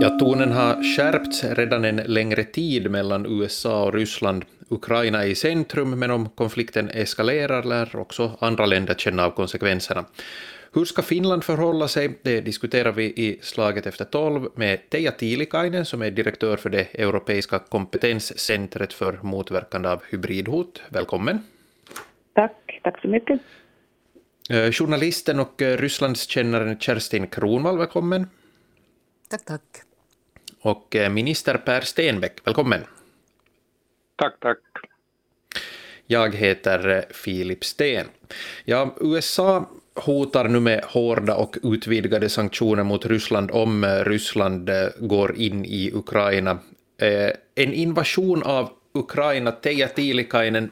Ja, tonen har skärpts redan en längre tid mellan USA och Ryssland. Ukraina är i centrum, men om konflikten eskalerar lär också andra länder känna av konsekvenserna. Hur ska Finland förhålla sig? Det diskuterar vi i Slaget efter tolv med Teija Tiilikainen som är direktör för det europeiska kompetenscentret för motverkande av hybridhot. Välkommen. Tack, tack så mycket. Eh, journalisten och eh, Rysslandskännaren Kerstin Kronvall, välkommen. Tack, tack. Och eh, minister Per Stenbeck, välkommen. Tack, tack. Jag heter Filip Sten. Ja, USA hotar nu med hårda och utvidgade sanktioner mot Ryssland om Ryssland går in i Ukraina. En invasion av Ukraina, Teija Tiilikainen,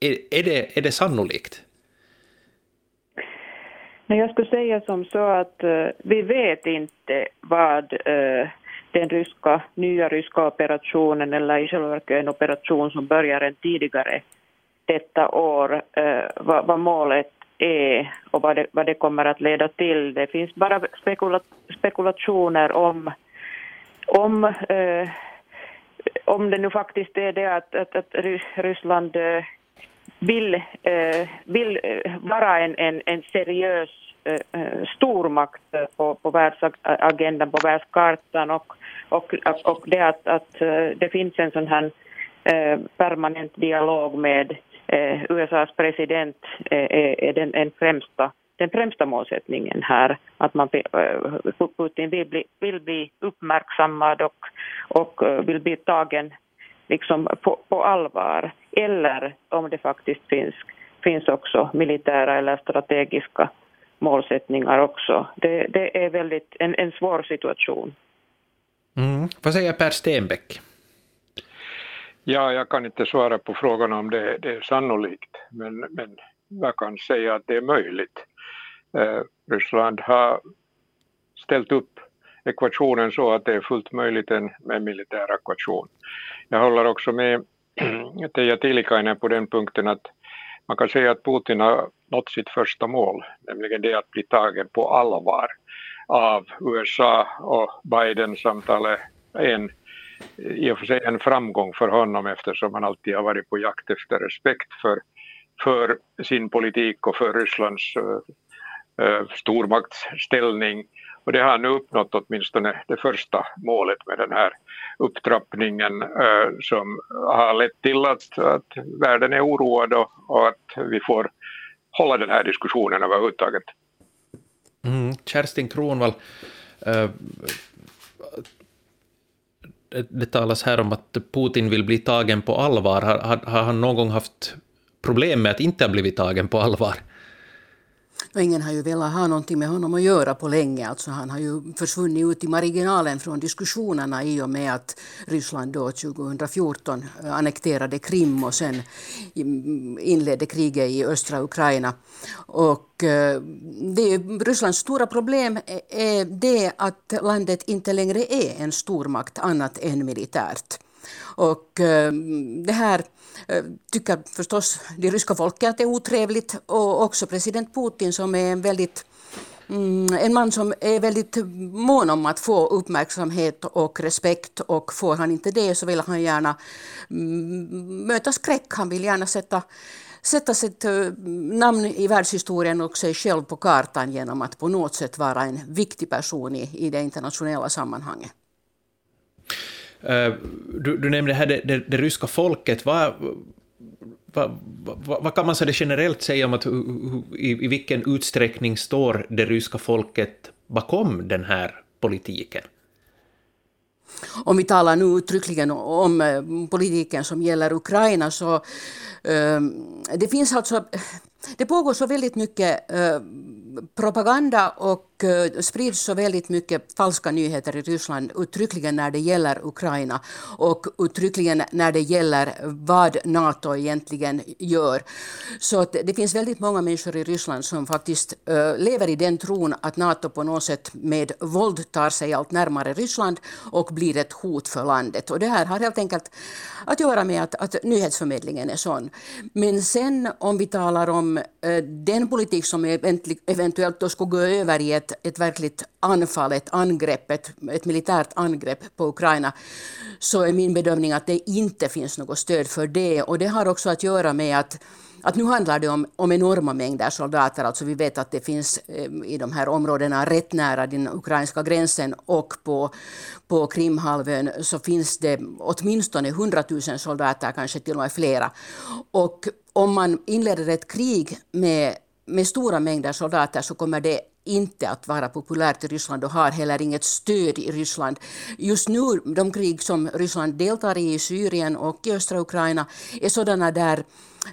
är, är, det, är det sannolikt? Jag skulle säga som så att uh, vi vet inte vad uh, den ryska, nya ryska operationen, eller i själva verket en operation som börjar än tidigare detta år, uh, vad, vad, målet är och vad det, vad det kommer att leda till. Det finns bara spekula, spekulationer om, om, om det nu faktiskt är det att, att, att Ryssland vill, eh, vill eh, vara en, en, en seriös eh, eh stormakt eh, på, på världsagendan, på världskartan och, och, och det att, att det finns en sån här permanent dialog med USAs president är, den, den främsta, den främsta målsättningen här. Att man, Putin vill bli, vill bli uppmärksammad och, och vill bli tagen liksom på, på allvar. Eller om det faktiskt finns, finns också militära eller strategiska målsättningar också. Det, det är väldigt en, en svår situation. Mm. Vad säger Per Stenbeck? Ja, jag kan inte svara på frågan om det, det är sannolikt, men, men jag kan säga att det är möjligt. Eh, Ryssland har ställt upp ekvationen så att det är fullt möjligt med en militär ekvation. Jag håller också med Teija Tiilikainen på den punkten att man kan säga att Putin har nått sitt första mål, nämligen det att bli tagen på allvar av USA och Biden-samtalet en i och för sig en framgång för honom eftersom han alltid har varit på jakt efter respekt för, för sin politik och för Rysslands uh, stormaktsställning och det har nu uppnått åtminstone det första målet med den här upptrappningen eh, som har lett till att, att världen är oroad och, och, att vi får hålla den här diskussionen överhuvudtaget. Mm, Kerstin Kronvall, eh, det, talas här om att Putin vill bli tagen på allvar. Har, har, har han någon gång haft problem med att inte ha blivit tagen på allvar? Och ingen har ju velat ha någonting med honom att göra på länge. Alltså han har ju försvunnit ut i marginalen från diskussionerna i och med att Ryssland då 2014 eh, annekterade Krim och sen mm, inledde kriget i östra Ukraina. Och eh, det, Rysslands stora problem är det att landet inte längre är en stormakt annat än militärt. Och eh, det här Eh, tycker förstås det ryska folket att det är otrevligt och också president Putin som är en väldigt mm, en man som är väldigt mån om att få uppmärksamhet och respekt och får han inte det så vill han gärna mm, möta skräck. Han vill gärna sätta sätta sitt eh, namn i världshistorien och sig själv på kartan genom att på något sätt vara en viktig person i, i det internationella sammanhanget. Eh, du, du nämnde här det, det, det ryska folket. Vad, vad, vad, vad, kan man så generellt säga om att i, i vilken utsträckning står det ryska folket bakom den här politiken? Om vi talar nu uttryckligen om eh, politiken som gäller Ukraina så ehm, det finns alltså det pågår så väldigt mycket eh, propaganda och och eh, sprids så väldigt mycket falska nyheter i Ryssland, uttryckligen när det gäller Ukraina och uttryckligen när det gäller vad Nato egentligen gör. Så att det finns väldigt många människor i Ryssland som faktiskt eh, lever i den tron att Nato på något sätt med våld tar sig allt närmare Ryssland och blir ett hot för landet. Och det här har helt enkelt att göra med att, att nyhetsförmedlingen är sån. Men sen om vi talar om eh, den politik som eventuellt då skulle gå över i ett, ett verkligt anfall, ett angrepp, ett, ett militärt angrepp på Ukraina, så är min bedömning att det inte finns något stöd för det. Och det har också att göra med att att nu handlar det om, om enorma mängder soldater. Alltså vi vet att det finns eh, i de här områdena rätt nära den ukrainska gränsen och på, på Krimhalvön så finns det åtminstone 100 000 soldater, kanske till och med flera. Och om man inleder ett krig med, med stora mängder soldater så kommer det inte att vara populärt i Ryssland och har heller inget stöd i Ryssland. Just nu, de krig som Ryssland deltar i i Syrien och i östra Ukraina är sådana där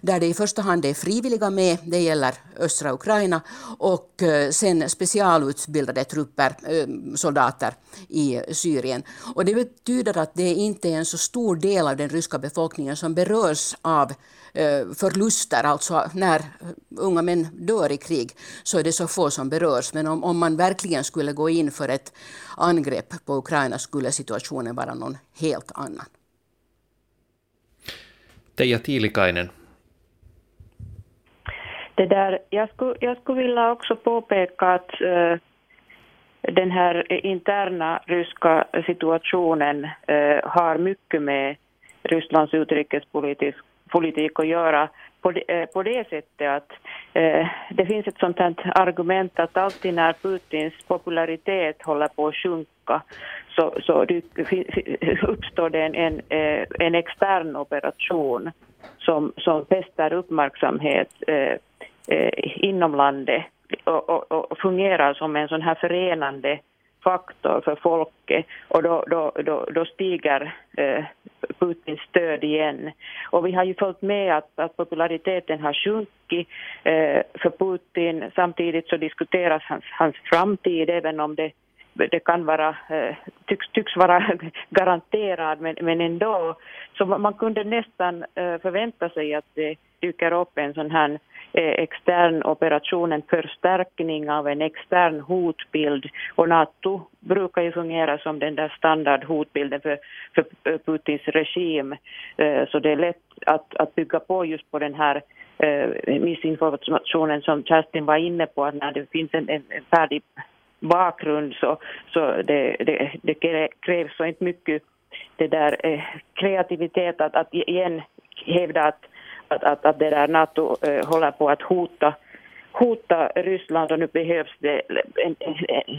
där det i första hand är frivilliga med, det gäller östra Ukraina, och eh, sen specialutbildade trupper, eh, soldater i Syrien. Och det betyder att det inte är en så stor del av den ryska befolkningen som berörs av förluster, alltså när unga män dör i krig så är det så få som berörs. Men om, om man verkligen skulle gå in för ett angrepp på Ukraina skulle situationen vara någon helt annan. Teija Tiilikainen, det där, jag, skulle, jag skulle vilja också påpeka att uh, den här interna ryska situationen uh, har mycket med Rysslands utrikespolitik politik att göra på det, eh, på det sättet att eh, det finns ett sånt här argument att alltid när Putins popularitet håller på att sjunka så, så det, uppstår det en, en, eh, en extern operation som, som fäster uppmärksamhet eh, inom landet och, och, och, fungerar som en sån här förenande faktor för folket och då, då, då, då stiger eh, Putins stöd igen. Och vi har ju följt med att, att populariteten har sjunkit eh, för Putin. Samtidigt så diskuteras hans, hans framtid även om det det kan vara, eh, tycks, tycks vara garanterad men, men ändå. Så man kunde nästan eh, förvänta sig att det dyker upp en sån här Eh, extern operation, en förstärkning av en extern hotbild. Och NATO brukar ju fungera som den där standardhotbilden för, för Putins regim. Eh, så det är lätt att, att bygga på just på den här eh, missinformationen som Kerstin var inne på, att när det finns en, en färdig bakgrund så, så det, det, det krävs så inte mycket det där eh, kreativitet att, att igen hävda att, att, att, att det där NATO eh, håller på att hota hota Ryssland och nu behövs det en,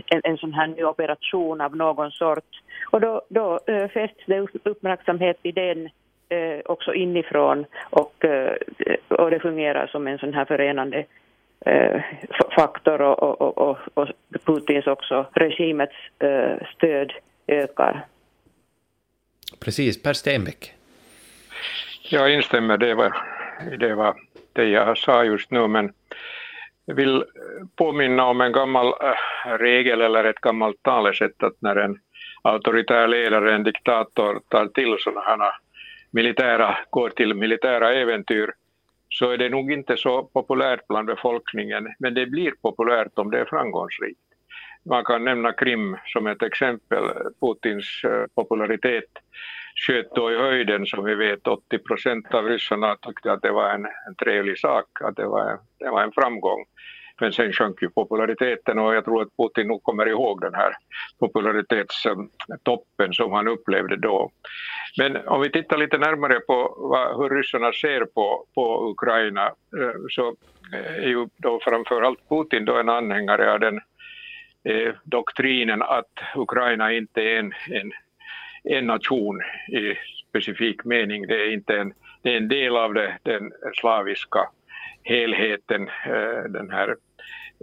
en, en sån här ny operation av någon sort. Och då, då äh, fästs det uppmärksamhet i den äh, också inifrån och, äh, och det fungerar som en sån här förenande Eh, faktor och, och, och, och Putins också regimets eh, stöd ökar. Precis, Per Stenbeck. Jag instämmer det var, det, var, det jag sa just nu, men jag vill påminna om en gammal äh, regel eller ett gammalt talesätt att när en auktoritär ledare, en diktator, tar till sådana här militära, går till militära äventyr så är det nog inte så populärt bland befolkningen, men det blir populärt om det är framgångsrikt. Man kan nämna Krim som ett exempel. Putins äh, popularitet sköt då i höjden som vi vet 80 procent av ryssarna tyckte att det var en, en trevlig sak, att det var, det var en framgång. Men sen sjönk ju populariteten och jag tror att Putin nog kommer ihåg den här popularitetstoppen som han upplevde då. Men om vi tittar lite närmare på vad, hur ryssarna ser på, på Ukraina eh, så eh, är ju då framförallt Putin då en anhängare av den eh, doktrinen att Ukraina inte är en, en, en nation i specifik mening. Det är, inte en, det är en del av det, den slaviska helheten, eh, den här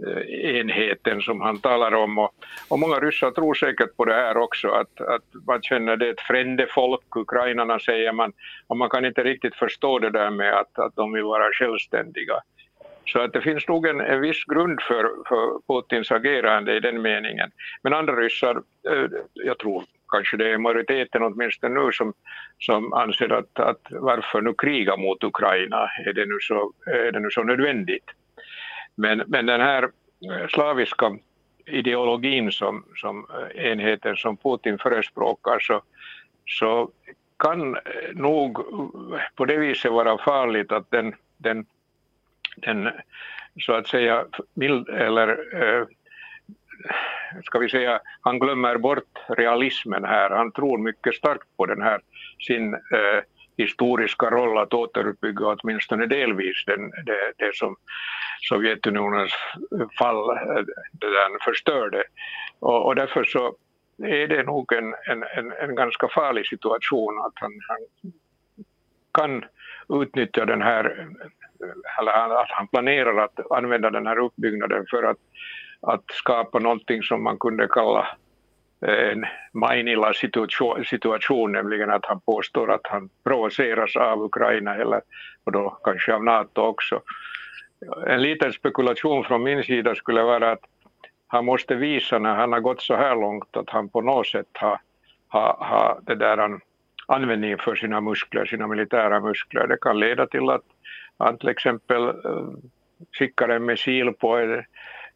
eh, enheten som han talar om. Och, och många ryssar tror säkert på det här också, att, att man känner det är ett frändefolk, ukrainarna säger man, och man kan inte riktigt förstå det där med att, att de vill vara självständiga. Så att det finns nog en, en viss grund för, för Putins agerande i den meningen. Men andra ryssar, eh, jag tror kanske det är majoriteten åtminstone nu som, som anser att, att varför nu kriga mot Ukraina, är det nu så, är det nu så nödvändigt? Men, men den här eh, slaviska ideologin som, som eh, enheten som Putin förespråkar så, så kan eh, nog på det viset vara farligt att den, den, den så att säga, eller eh, ska vi säga, han glömmer bort realismen här. Han tror mycket starkt på den här sin eh, historiska roll att återuppbygga åtminstone delvis den, det, det som Sovjetunionens fall eh, det där förstörde. Och, och därför så är det nog en, en, en, en ganska farlig situation att han, han kan utnyttja den här, eller att han planerar att använda den här uppbyggnaden för att, att skapa någonting som man kunde kalla eh, en Mainila situation, situation, nämligen att han påstår att han provoceras av Ukraina eller och då kanske av NATO också. En liten spekulation från min sida skulle vara att han måste visa när han har gått så här långt att han på något sätt har, har, har det där användning för sina muskler, sina militära muskler. Det kan leda till att han till exempel eh, skickar en missil på en,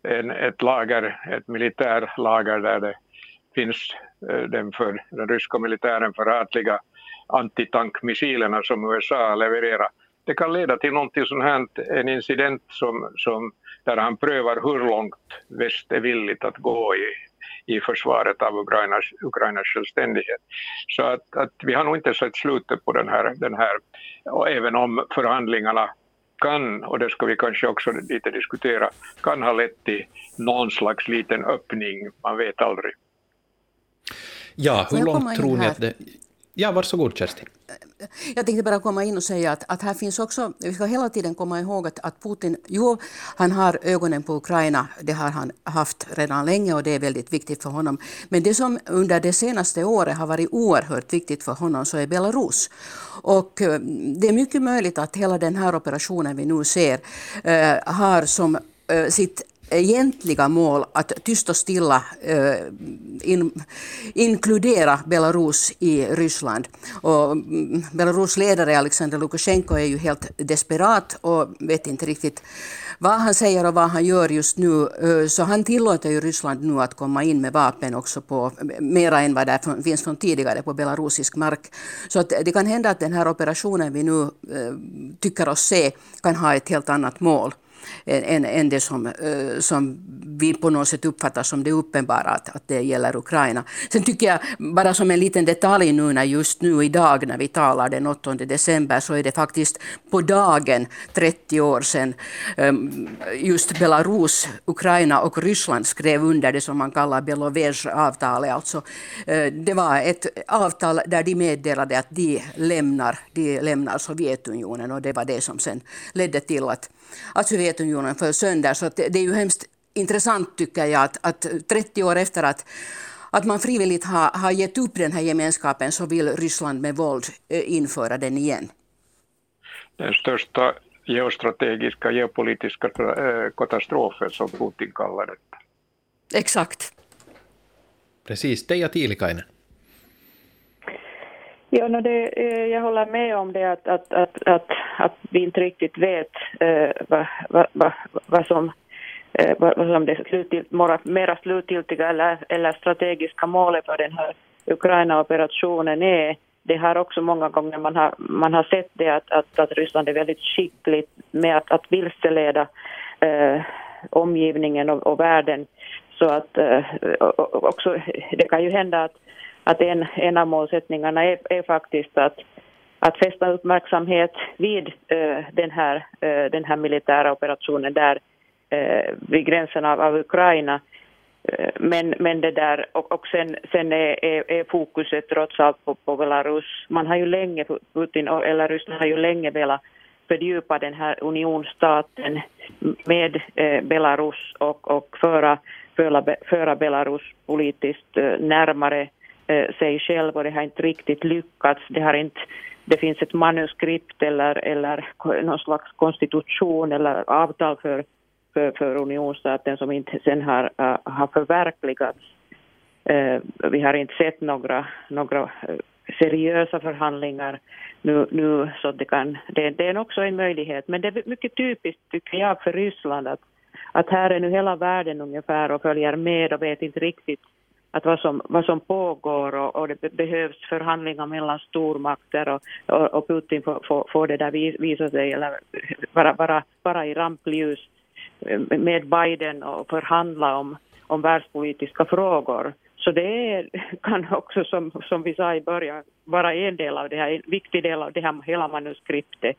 ett lager, ett militärlager där det finns eh, den för den ryska militären förhatliga antitankmissilerna som USA levererar. Det kan leda till någonting sånt här, en incident som, som, där han prövar hur långt väst är villigt att gå i, i försvaret av Ukrainas, Ukrainas självständighet. Så att, att vi har nog inte sett slutet på den här, den här, och även om förhandlingarna kan, och det ska vi kanske också lite diskutera, kan ha lett till någon slags liten öppning, man vet aldrig. Ja, hur långt tror ni att det... Ja, varsågod Kerstin. Jag tänkte bara komma in och säga att, att här finns också, vi ska hela tiden komma ihåg att, att Putin, jo, han har ögonen på Ukraina, det har han haft redan länge och det är väldigt viktigt för honom. Men det som under det senaste året har varit oerhört viktigt för honom så är Belarus. Och eh, det är mycket möjligt att hela den här operationen vi nu ser eh, har som eh, sitt egentliga mål att tyst och stilla eh, in, inkludera Belarus i Ryssland. Och mm, Belarus ledare Alexander Lukasjenko är ju helt desperat och vet inte riktigt vad han säger och vad han gör just nu. Eh, så han tillåter ju Ryssland nu att komma in med vapen också på mera än vad det finns från tidigare på belarusisk mark. Så att det kan hända att den här operationen vi nu eh, tycker oss se kan ha ett helt annat mål än, än det som, eh, som vi på något sätt uppfattar som det uppenbara att, att det gäller Ukraina. Sen tycker jag, bara som en liten detalj nu när just nu idag när vi talar den 8 december så är det faktiskt på dagen 30 år sedan ehm, just Belarus, Ukraina och Ryssland skrev under det som man kallar Belovej-avtalet. Alltså, eh, det var ett avtal där de meddelade att de lämnar, de lämnar Sovjetunionen och det var det som sen ledde till att att Sovjetunionen föll sönder. Så det, det, är ju hemskt intressant tycker jag att, att 30 år efter att att man frivilligt har, har gett upp den här gemenskapen så vill Ryssland med våld eh, införa den igen. Den största geostrategiska, geopolitiska eh, katastrofen som Putin kallar det. Exakt. Precis, Teija Tiilikainen. Ja, no det, eh, jag håller med om det att, att, att, att, att vi inte riktigt vet eh, vad, vad, vad, vad som eh, vad som det slutgilt, mera slutgiltiga eller, eller strategiska målet för den här Ukraina-operationen är. Det har också många gånger man har, man har sett det att, att, att Ryssland är väldigt skickligt med att, att vilseleda eh, omgivningen och, och världen. Så att eh, också, det kan ju hända att att en, en av målsättningarna är, är faktiskt att, att fästa uppmärksamhet vid uh, den, här, uh, den här militära operationen där uh, vid gränsen av, av Ukraina. Men, men det där, och, och sen, sen är, är, är, fokuset trots allt på, på Belarus. Man har ju länge, Putin eller Ryssland har ju länge velat fördjupa den här unionsstaten med Belarus och, och föra, föra, föra Belarus politiskt närmare Eh, sig själv och det har inte riktigt lyckats. Det har inte det finns ett manuskript eller, eller någon slags konstitution eller avtal för, för, för unionsstaten som inte sen har, eh, har förverkligats. Eh, vi har inte sett några, några seriösa förhandlingar nu, nu så det, kan, det, det är också en möjlighet. Men det är mycket typiskt tycker jag för Ryssland att, att här är nu hela världen ungefär och följer med och vet inte riktigt att vad som, vad som pågår och, och det behövs förhandlingar mellan stormakter och, och, och Putin får, får, får det där visa sig eller vara, vara, vara i rampljus med Biden och förhandla om, om världspolitiska frågor. Så det är, kan också, som, som vi sa i början, vara en del av det här, en viktig del av det här hela manuskriptet.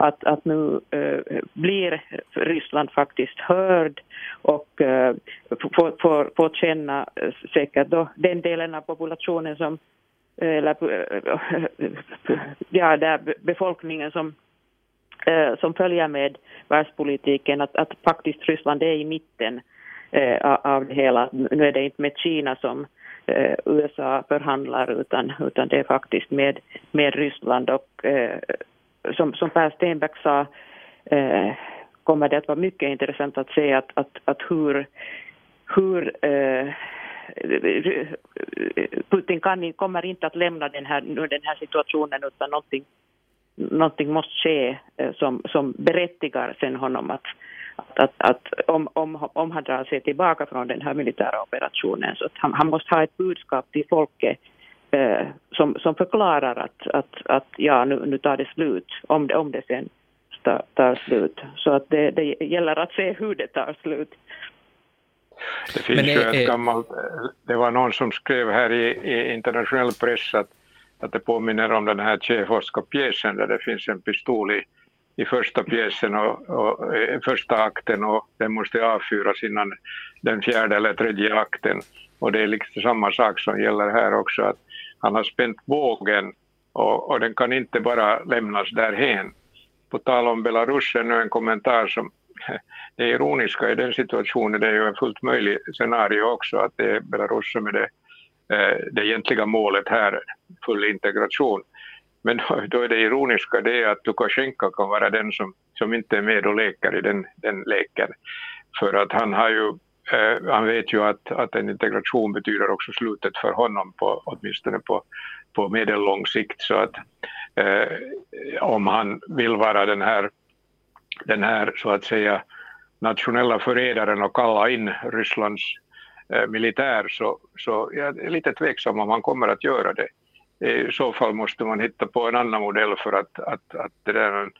Att, att nu eh, blir Ryssland faktiskt hörd och eh, får, får, får känna eh, säkert då den delen av populationen som eh, eller eh, ja, där befolkningen som, som följer med världspolitiken, att, att faktiskt Ryssland är i mitten av det hela. Nu är det inte med Kina som USA förhandlar utan, utan det är faktiskt med, med Ryssland och eh, som, som Per Stenbeck sa eh, kommer det att vara mycket intressant att se att, att, att hur, hur eh, Putin kan, kommer inte att lämna den här, den här situationen utan någonting, någonting måste ske eh, som, som berättigar sen honom att, att, att, att om, om, om han drar sig tillbaka från den här militära operationen så att han, han måste ha ett budskap till folket eh, som, som förklarar att, att, att ja, nu, nu tar det slut, om det, om det sen tar, tar slut. Så att det, det gäller att se hur det tar slut. Det finns Men, ju ett gammalt, det var någon som skrev här i, i internationell press att, att det påminner om den här Tjejforska pjäsen där det finns en pistol i i första pjäsen och, och första akten och den måste avfyras innan den fjärde eller tredje akten. Och det är liksom samma sak som gäller här också, att han har spänt bågen och, och den kan inte bara lämnas därhen. På tal om Belarus nu en kommentar som det ironiska i den situationen, det är ju en fullt möjlig scenario också, att det är Belarus som är det, eh, det egentliga målet här, full integration. Men då, då är det ironiska det att Lukasjenko kan vara den som, som inte är med och leker i den, den leken. För att han har ju eh, han vet ju att, att en integration betyder också slutet för honom, på, åtminstone på, på medellång sikt. Så att eh, om han vill vara den här, den här så att säga nationella förrädaren och kalla in Rysslands eh, militär så, så jag är lite tveksam om han kommer att göra det i så fall måste man hitta på en annan modell för att, att, att det där,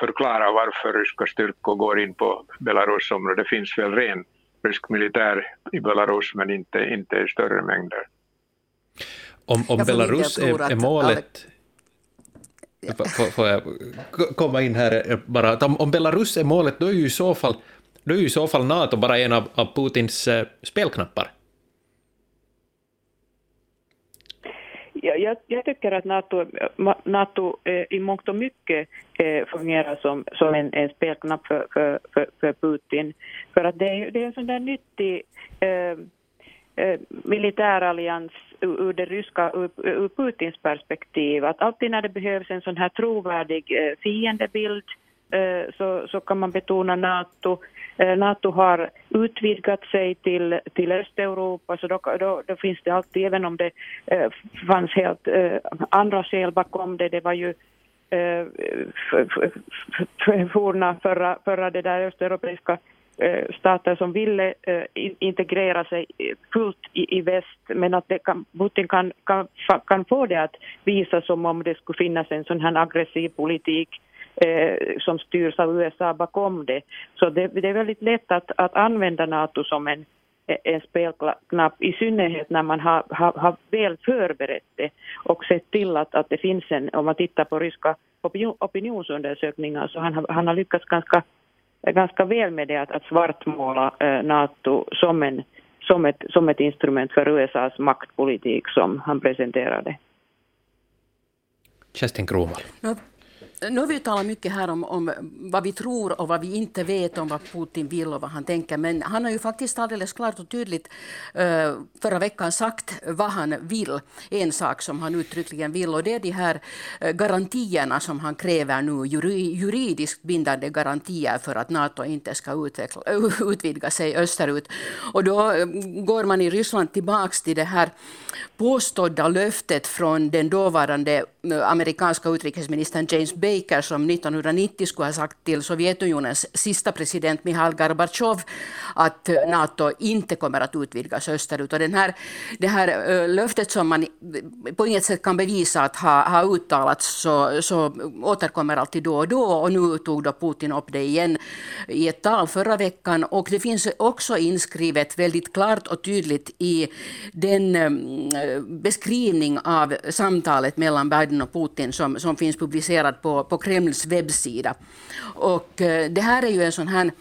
förklara varför ryska styrkor går in på Belarus område. Det finns väl ren rysk militär i Belarus men inte, inte i större mängder. Om, om Belarus är, är målet... Får, får jag komma in här bara? Om, om Belarus är målet, då är ju i så fall, då är ju i så fall NATO bara en av, av Putins eh, spelknappar. Jag, jag, tycker att NATO, NATO eh, i mångt och mycket eh, fungerar som, som en, en spelknapp för, för, för, för, Putin. För att det är, det är en sån där nyttig eh, eh militärallians ur, det ryska, ur, ur, Putins perspektiv. Att alltid när det behövs en sån här trovärdig eh, fiendebild eh, så, så kan man betona NATO. Eh, NATO har utvidgat sig till, till Östeuropa så då, då, då finns det alltid, även om det eh, fanns helt eh, andra skäl bakom det, det var ju eh, forna förra, förra det där östeuropeiska eh, stater som ville eh, integrera sig fullt i, i väst men att det kan, Putin kan, kan, kan få det att visa som om det skulle finnas en sån här aggressiv politik eh, som styrs av USA bakom det. Så det, det är väldigt lätt att, att använda NATO som en, en spelknapp, i synnerhet när man har, har, har väl förberett det och sett till att, att det finns en, om man tittar på ryska opinionsundersökningar, så han, han har lyckats ganska, ganska väl med det att, att svartmåla eh, NATO som, en, som, ett, som ett instrument för USAs maktpolitik som han presenterade. Kerstin Kronvall nu har vi talat mycket här om, om vad vi tror och vad vi inte vet om vad Putin vill och vad han tänker. Men han har ju faktiskt alldeles klart och tydligt uh, förra veckan sagt vad han vill. En sak som han uttryckligen vill och det är de här eh, garantierna som han kräver nu. Juridiskt bindande garantier för att Nato inte ska utveckla, utvidga sig österut. Och då eh, går man i Ryssland tillbaks till det här påstådda löftet från den dåvarande amerikanska utrikesministern James Baker som 1990 skulle ha sagt till Sovjetunionens sista president Mikhail Gorbatjov att eh, Nato inte kommer att utvidgas österut. Och den här, det här eh, löftet som man på inget sätt kan bevisa att ha, ha uttalats så, så återkommer alltid då och då och nu tog då Putin upp det igen i ett tal förra veckan och det finns också inskrivet väldigt klart och tydligt i den eh, beskrivning av samtalet mellan Biden och Putin som, som finns publicerad på, på Kremls webbsida. Och eh, det här är ju en sån här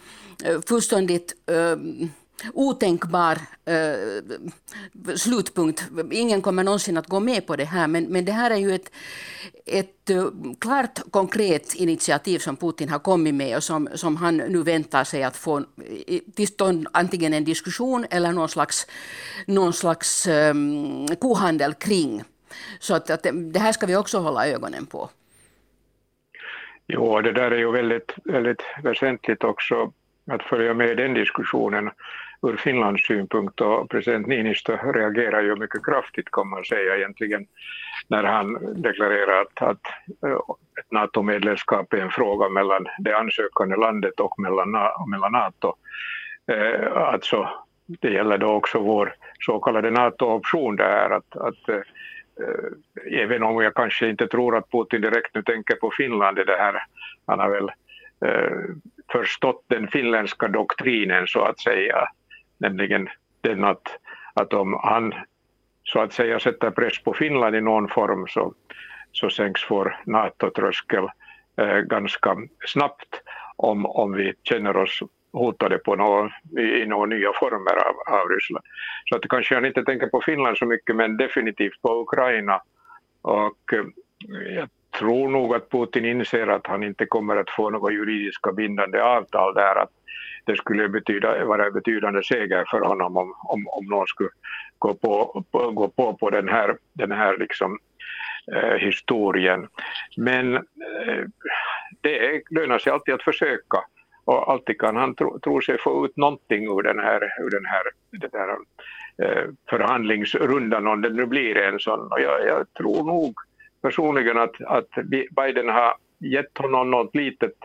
eh, fullständigt eh, otänkbar slutpunkt. Ingen kommer någonsin att gå med på det här, men, men det här är ju ett, ett klart konkret initiativ som Putin har kommit med och som, som han nu väntar sig att få till stånd antingen en diskussion eller någon slags, någon slags um, kohandel kring. Så att, att, det här ska vi också hålla ögonen på. Jo, det där är ju väldigt, väldigt väsentligt också att följa med den diskussionen ur Finlands synpunkt och president Niinistö reagerar ju mycket kraftigt kan man säga egentligen när han deklarerar att, att eh, ett NATO-medlemskap är en fråga mellan det ansökande landet och mellan, mellan NATO. Eh, alltså, det gäller då också vår så kallade NATO-option där att, att Eh, Eh, även om jag kanske inte tror att Putin direkt nu tänker på Finland i det här, han har väl eh, förstått den finländska doktrinen så att säga, nämligen den att, att om han så att säga sätter press på Finland i någon form så, så sänks vår NATO-tröskel eh, ganska snabbt om, om vi känner oss hotade på nå, i några nya former av, av Ryssland. Så att kanske han inte tänker på Finland så mycket men definitivt på Ukraina. Och eh, jag tror nog att Putin inser att han inte kommer att få några juridiska bindande avtal där. Att det skulle betyda, vara en betydande seger för honom om, om, om någon skulle gå på, på, gå på, på den här, den här liksom, eh, historien. Men eh, det lönar sig alltid att försöka och alltid kan han tro, tro sig få ut någonting ur den här, ur den här, den här eh, förhandlingsrundan om det nu blir en sån. Och jag, jag tror nog personligen att, att Biden har gett honom något litet,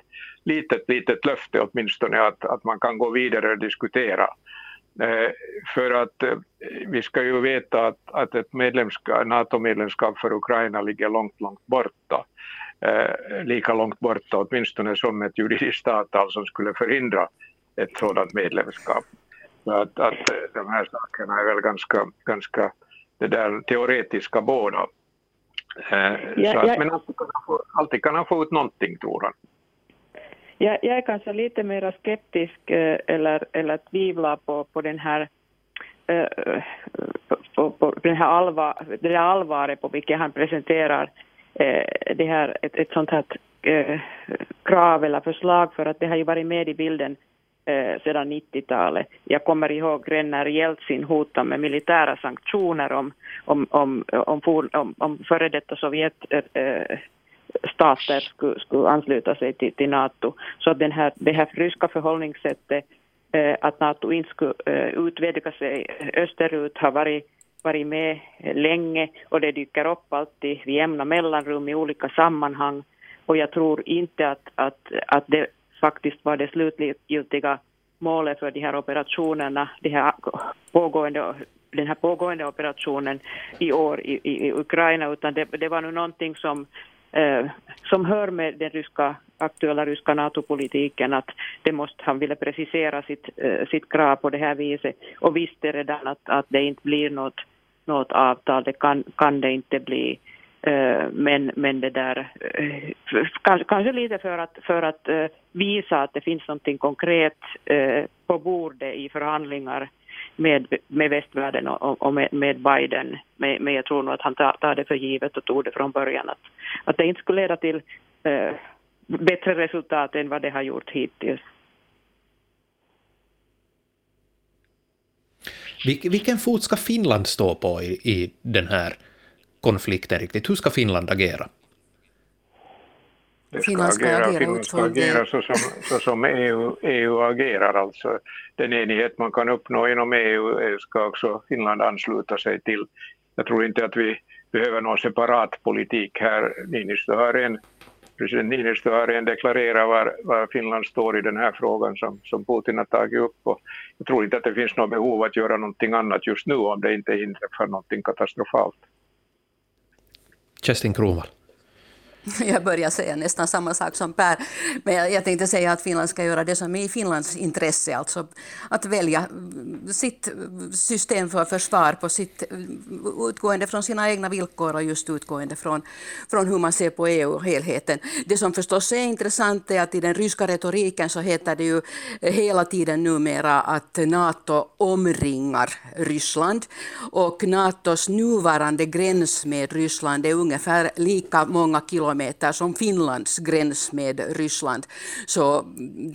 litet, litet löfte åtminstone att, att man kan gå vidare och diskutera. Eh, för att eh, vi ska ju veta att, att ett NATO-medlemskap för Ukraina ligger långt, långt borta eh, lika långt borta åtminstone som ett juridiskt avtal som skulle förhindra ett sådant medlemskap. Så att, att eh, de här sakerna är väl ganska, ganska det där teoretiska båda. Eh, ja, så att, ja. Men alltid kan, få, alltid kan han få ut någonting tror han. Jag, jag är kanske lite mer skeptisk eller, eller tvivlar på, på den här på, på den här allvar, det allvaret på vilket han presenterar Eh, det här, ett, ett sånt här eh, krav eller förslag för att det har ju varit med i bilden eh, sedan 90-talet. Jag kommer ihåg redan när Jeltsin hotade med militära sanktioner om, om, om, om, om, om före detta Sovjet eh, eh, stater skulle, skulle ansluta sig till, till NATO. Så att den här, det här ryska förhållningssättet eh, att NATO inte skulle utvidga sig österut har varit varit med länge och det dyker upp alltid vid jämna mellanrum i olika sammanhang. Och jag tror inte att, att, att det faktiskt var det slutgiltiga målet för de här operationerna, de här pågående, den här pågående operationen i år i, i, i Ukraina, utan det, det var nu någonting som, eh, som hör med den ryska, aktuella ryska NATO-politiken, att det måste, han ville precisera sitt, eh, sitt krav på det här viset och visste redan att, att det inte blir något något avtal, det kan, kan det inte bli. Eh, men, men det där, eh, kanske, kanske lite för att, för att eh, visa att det finns något konkret på bordet i förhandlingar med, med västvärlden och, och med, med, Biden. Men, men jag tror nog att han tar, tar, det för givet och tog det från början att, att det inte skulle leda till bättre resultat än vad det har gjort hittills. Vilken fot ska Finland stå på i, i den här konflikten riktigt? Hur ska Finland agera? Det ska Finland ska agera, agera, Finland ska agera så som, så som EU, EU agerar. Alltså den enighet man kan uppnå inom EU ska också Finland ansluta sig till. Jag tror inte att vi behöver någon separat politik här. Niinistö har en, president Niinistö har redan deklarerat var, var Finland står i den här frågan som, som Putin har tagit upp. Och jag tror inte att det finns något behov att göra någonting annat just nu om det inte inträffar någonting katastrofalt. Kerstin Kronvall. Jag börjar säga nästan samma sak som Per. Men jag, tänkte säga att Finland ska göra det som är i Finlands intresse, alltså att välja mm, sitt mm, system för försvar på sitt, mm, utgående från sina egna villkor och just utgående från, från hur man ser på EU och helheten. Det som förstås är intressant är att i den ryska retoriken så heter det ju hela tiden numera att Nato omringar Ryssland och Natos nuvarande gräns med Ryssland är ungefär lika många kilometer kilometer som Finlands gräns med Ryssland. Så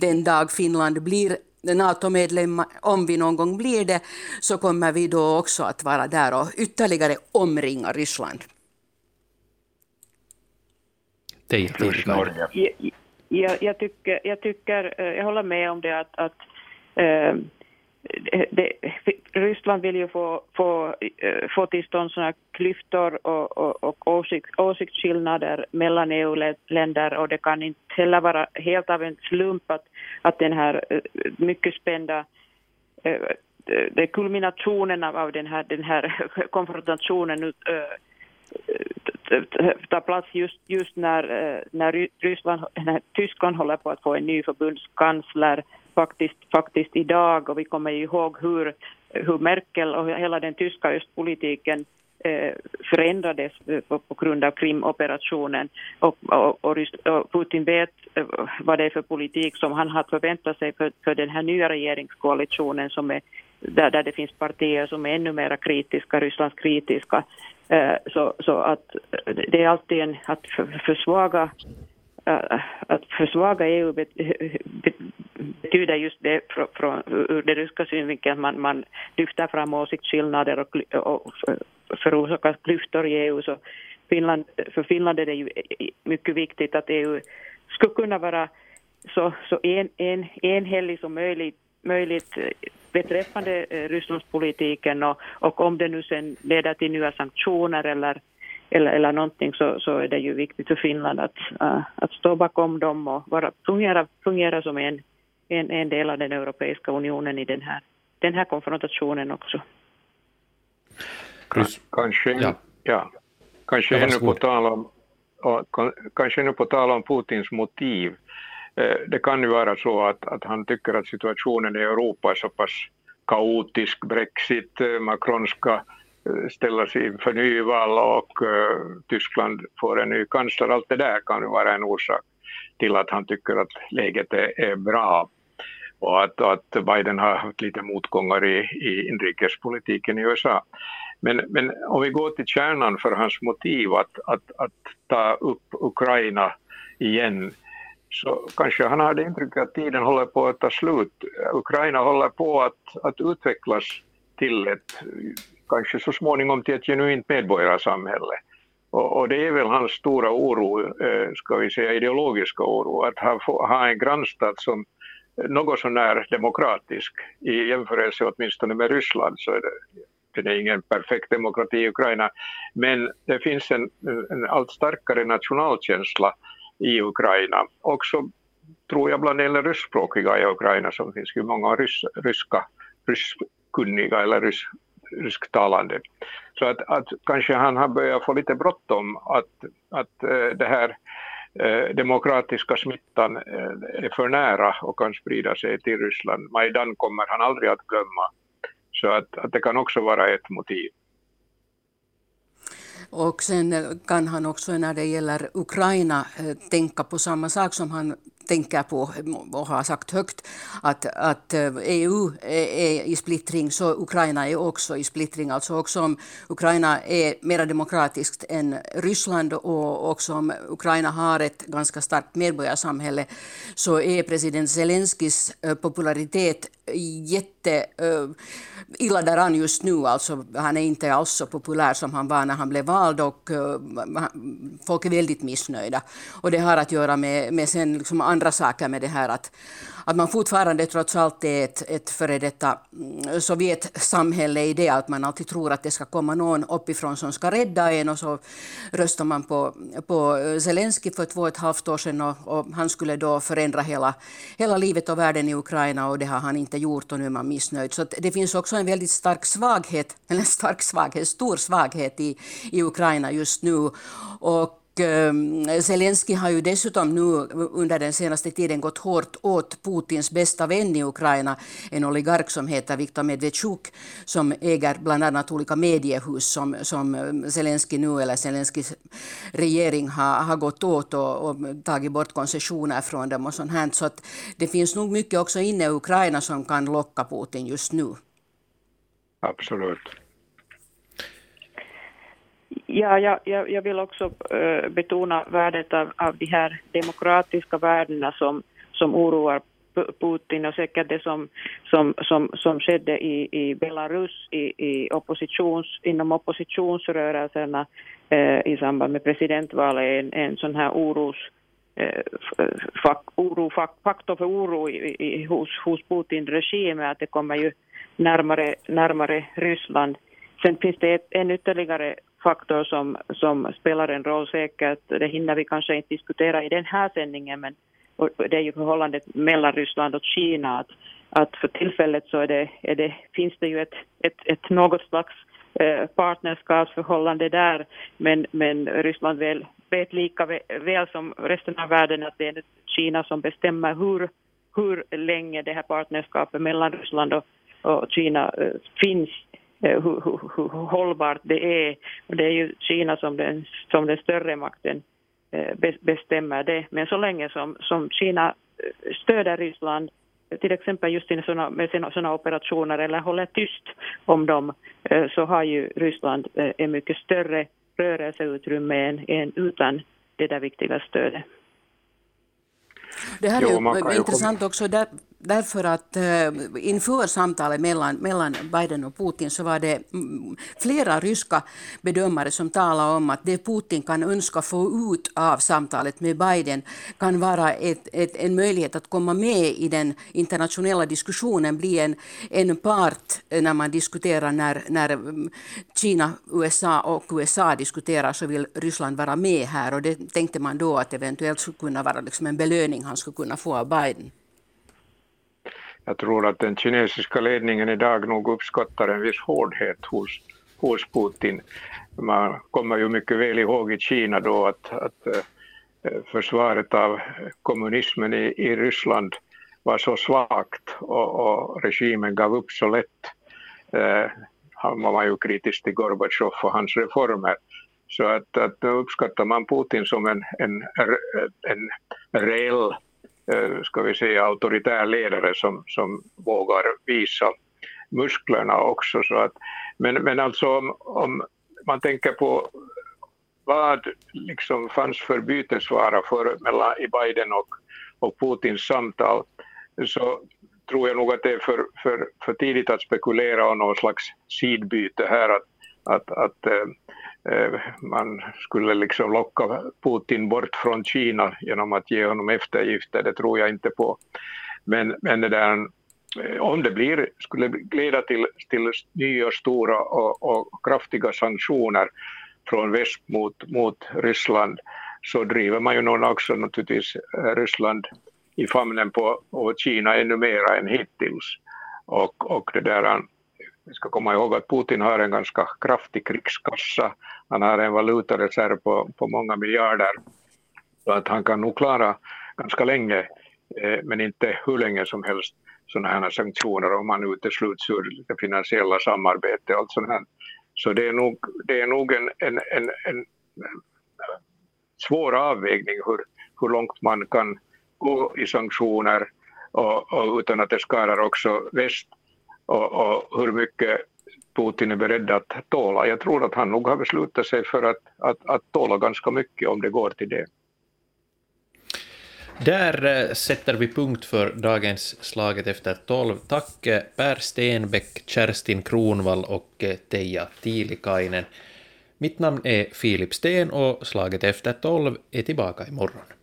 den dag Finland blir NATO-medlem, om vi någon gång blir det, så kommer vi då också att vara där och ytterligare omringa Ryssland. Det är jag, jag, tycker, jag, tycker, eh, jag håller med om det att, att äh, Eh, det, Ryssland vill ju få, få, eh, få till stånd sådana klyftor och, och, och åsikt, åsiktsskillnader mellan EU-länder och det kan inte heller vara helt av en slump att, att den här eh, mycket spända det kulminationen av den här, den här konfrontationen tar plats just, just när, när, Ryssland, när Tyskland håller på att få en ny förbundskansler faktiskt, faktiskt idag och vi kommer ihåg hur, hur Merkel och hela den tyska östpolitiken eh, förändrades på, grund av Krimoperationen och, och, och, Putin vet eh, vad det är för politik som han har förväntat sig för, för den här nya regeringskoalitionen som är, där, där det finns partier som är ännu mer kritiska, Rysslands kritiska. Eh, så, så att det är alltid en, att försvaga Äh, att försvaga EU betyder just det från, ur den ryska synvinkeln man, man lyfter fram åsiktsskillnader och, och förorsakar klyftor i EU. Så Finland, för Finland är det ju e-, e-, mycket viktigt att EU skulle kunna vara så, så en, en, enhällig som möjligt, möjligt eh, beträffande eh, Rysslandspolitiken och, och om det nu sen leder till nya sanktioner eller eller, eller någonting så, så är det ju viktigt för Finland att, uh, att stå bakom dem och vara, fungera, fungera som en, en, en del av den europeiska unionen i den här, den här konfrontationen också. Kanske, ja. Ja, kanske ännu på tal om kanske nu på tal om Putins motiv. Eh, det kan ju vara så att, att han tycker att situationen i Europa är så pass kaotisk, Brexit, eh, ställas inför nyval och uh, Tyskland får en ny kansler. Allt det där kan vara en orsak till att han tycker att läget är, är bra och att, att Biden har haft lite motgångar i, i inrikespolitiken i USA. Men, men om vi går till kärnan för hans motiv att, att, att ta upp Ukraina igen så kanske han hade intrycket att tiden håller på att ta slut. Ukraina håller på att, att utvecklas till ett kanske så småningom till ett genuint medborgarsamhälle. Och, och det är väl hans stora oro, eh, ska vi säga ideologiska oro, att ha, ha en grannstat som något sånär demokratisk i jämförelse åtminstone med Ryssland så är det, det är ingen perfekt demokrati i Ukraina, men det finns en, en allt starkare nationalkänsla i Ukraina. Också tror jag bland de ryskspråkiga i Ukraina som finns ju många rys, ryska, ryskkunniga eller rys, rysktalande. Så att, att kanske han har börjat få lite bråttom att, att äh, det här äh, demokratiska smittan äh, är för nära och kan sprida sig till Ryssland. Majdan kommer han aldrig att glömma. Så att, att det kan också vara ett motiv. Och sen kan han också när det gäller Ukraina tänka på samma sak som han tänker på och har sagt högt att, att eh, EU är i splittring så Ukraina är också i splittring. Alltså också om Ukraina är mer demokratiskt än Ryssland och också om Ukraina har ett ganska starkt medborgarsamhälle så är president Zelenskyjs eh, popularitet jätte uh, illa däran just nu. Alltså, han är inte alls så populär som han var när han blev vald och uh, folk är väldigt missnöjda. Och det har att göra med, med sen liksom andra saker med det här att, att man fortfarande trots allt är ett, ett före detta mm, Sovjetsamhälle i det att man alltid tror att det ska komma någon uppifrån som ska rädda en och så röstar man på, på Zelensky för två och ett halvt år sedan och, och han skulle då förändra hela, hela livet och världen i Ukraina och det har han inte gjort och nu är man missnöjd. Så det finns också en väldigt stark svaghet, eller stark svaghet, stor svaghet i, i Ukraina just nu. Och Ehm, Zelensky har ju dessutom nu under den senaste tiden gått hårt åt Putins bästa vän i Ukraina, en oligark som heter Viktor Medvedchuk, som äger bland annat olika mediehus som, som ehm, Zelensky nu, eller Zelenskys regering har, har gått åt och, och tagit bort koncessioner från dem och sånt här. Så att det finns nog mycket också inne i Ukraina som kan locka Putin just nu. Absolut. Ja, jag, jag, jag vill också äh, betona värdet av, av de här demokratiska värdena som, som oroar Putin och säkert det som, som, som, som skedde i, i Belarus i, i oppositions, inom oppositionsrörelserna eh, i samband med presidentvalet en, en sån här oros, eh, fak, oro, fak, faktor för oro i, i, hos, hos Putin-regimen att det kommer ju närmare, närmare Ryssland. Sen finns det ett, en ytterligare faktor som, som spelar en roll säkert. Det hinner vi kanske inte diskutera i den här sändningen men det är ju förhållandet mellan Ryssland och Kina. Att, att för tillfället så är det, är det, finns det ju ett, ett, ett något slags eh, partnerskapsförhållande där men, men Ryssland väl, vet lika väl som resten av världen att det är Kina som bestämmer hur, hur länge det här partnerskapet mellan Ryssland och, och Kina eh, finns hur, hur, hur, hållbart det är. Och det är ju Kina som den, som den större makten eh, bestämmer det. Men så länge som, som Kina eh, stöder Ryssland till exempel just såna, med sådana operationer eller håller tyst om dem så har ju Ryssland en mycket större rörelseutrymme än, än utan det där viktiga stödet. Det här är ju intressant också där, Därför att äh, inför samtalet mellan, mellan Biden och Putin så var det mm, flera ryska bedömare som talade om att det Putin kan önska få ut av samtalet med Biden kan vara ett, ett, en möjlighet att komma med i den internationella diskussionen, bli en, en part när man diskuterar när, när mm, Kina, USA och USA diskuterar så vill Ryssland vara med här. Och det tänkte man då att eventuellt skulle kunna vara liksom en belöning han skulle kunna få av Biden jag tror att den kinesiska ledningen idag nog uppskattar en viss hårdhet hos, hos Putin. Man kommer ju mycket väl ihåg i Kina då att, att eh, försvaret av kommunismen i, i Ryssland var så svagt och, och regimen gav upp så lätt. Eh, han var ju kritisk till Gorbatjov och hans reformer. Så att, att uppskattar man Putin som en, en, en reell Eh, ska vi säga, auktoritär ledare som, som vågar visa musklerna också. Så att, men, men alltså om, om man tänker på vad liksom fanns för bytesvara för, mellan, i Biden och, och Putins samtal så tror jag nog att det är för, för, för tidigt att spekulera om någon slags sidbyte här. Att, att, att eh, Eh, man skulle liksom locka Putin bort från Kina genom att ge honom eftergifter, det tror jag inte på. Men, men det där, eh, om det blir, skulle leda till, till nya stora och, och kraftiga sanktioner från väst mot, mot Ryssland så driver man ju någon också naturligtvis eh, Ryssland i famnen på och Kina ännu mer än hittills. Och, och det där, vi ska komma ihåg att Putin har en ganska kraftig krigskassa. Han har en valutareserv på, på många miljarder. Så att han kan nog klara ganska länge, eh, men inte hur länge som helst, sådana här sanktioner om man utesluts ur det finansiella samarbetet och allt sånt här. Så det är nog, det är nog en, en, en, en svår avvägning hur, hur långt man kan gå i sanktioner och, och utan att det skadar också väst och, och hur mycket Putin är beredd att tåla. Jag tror att han nog har beslutat sig för att, att, att tåla ganska mycket om det går till det. Där eh, sätter vi punkt för dagens Slaget efter tolv. Tack eh, Per Stenbeck, Kerstin Kronvall och eh, Teija Tiilikainen. Mitt namn är Filip Sten och Slaget efter tolv är tillbaka imorgon.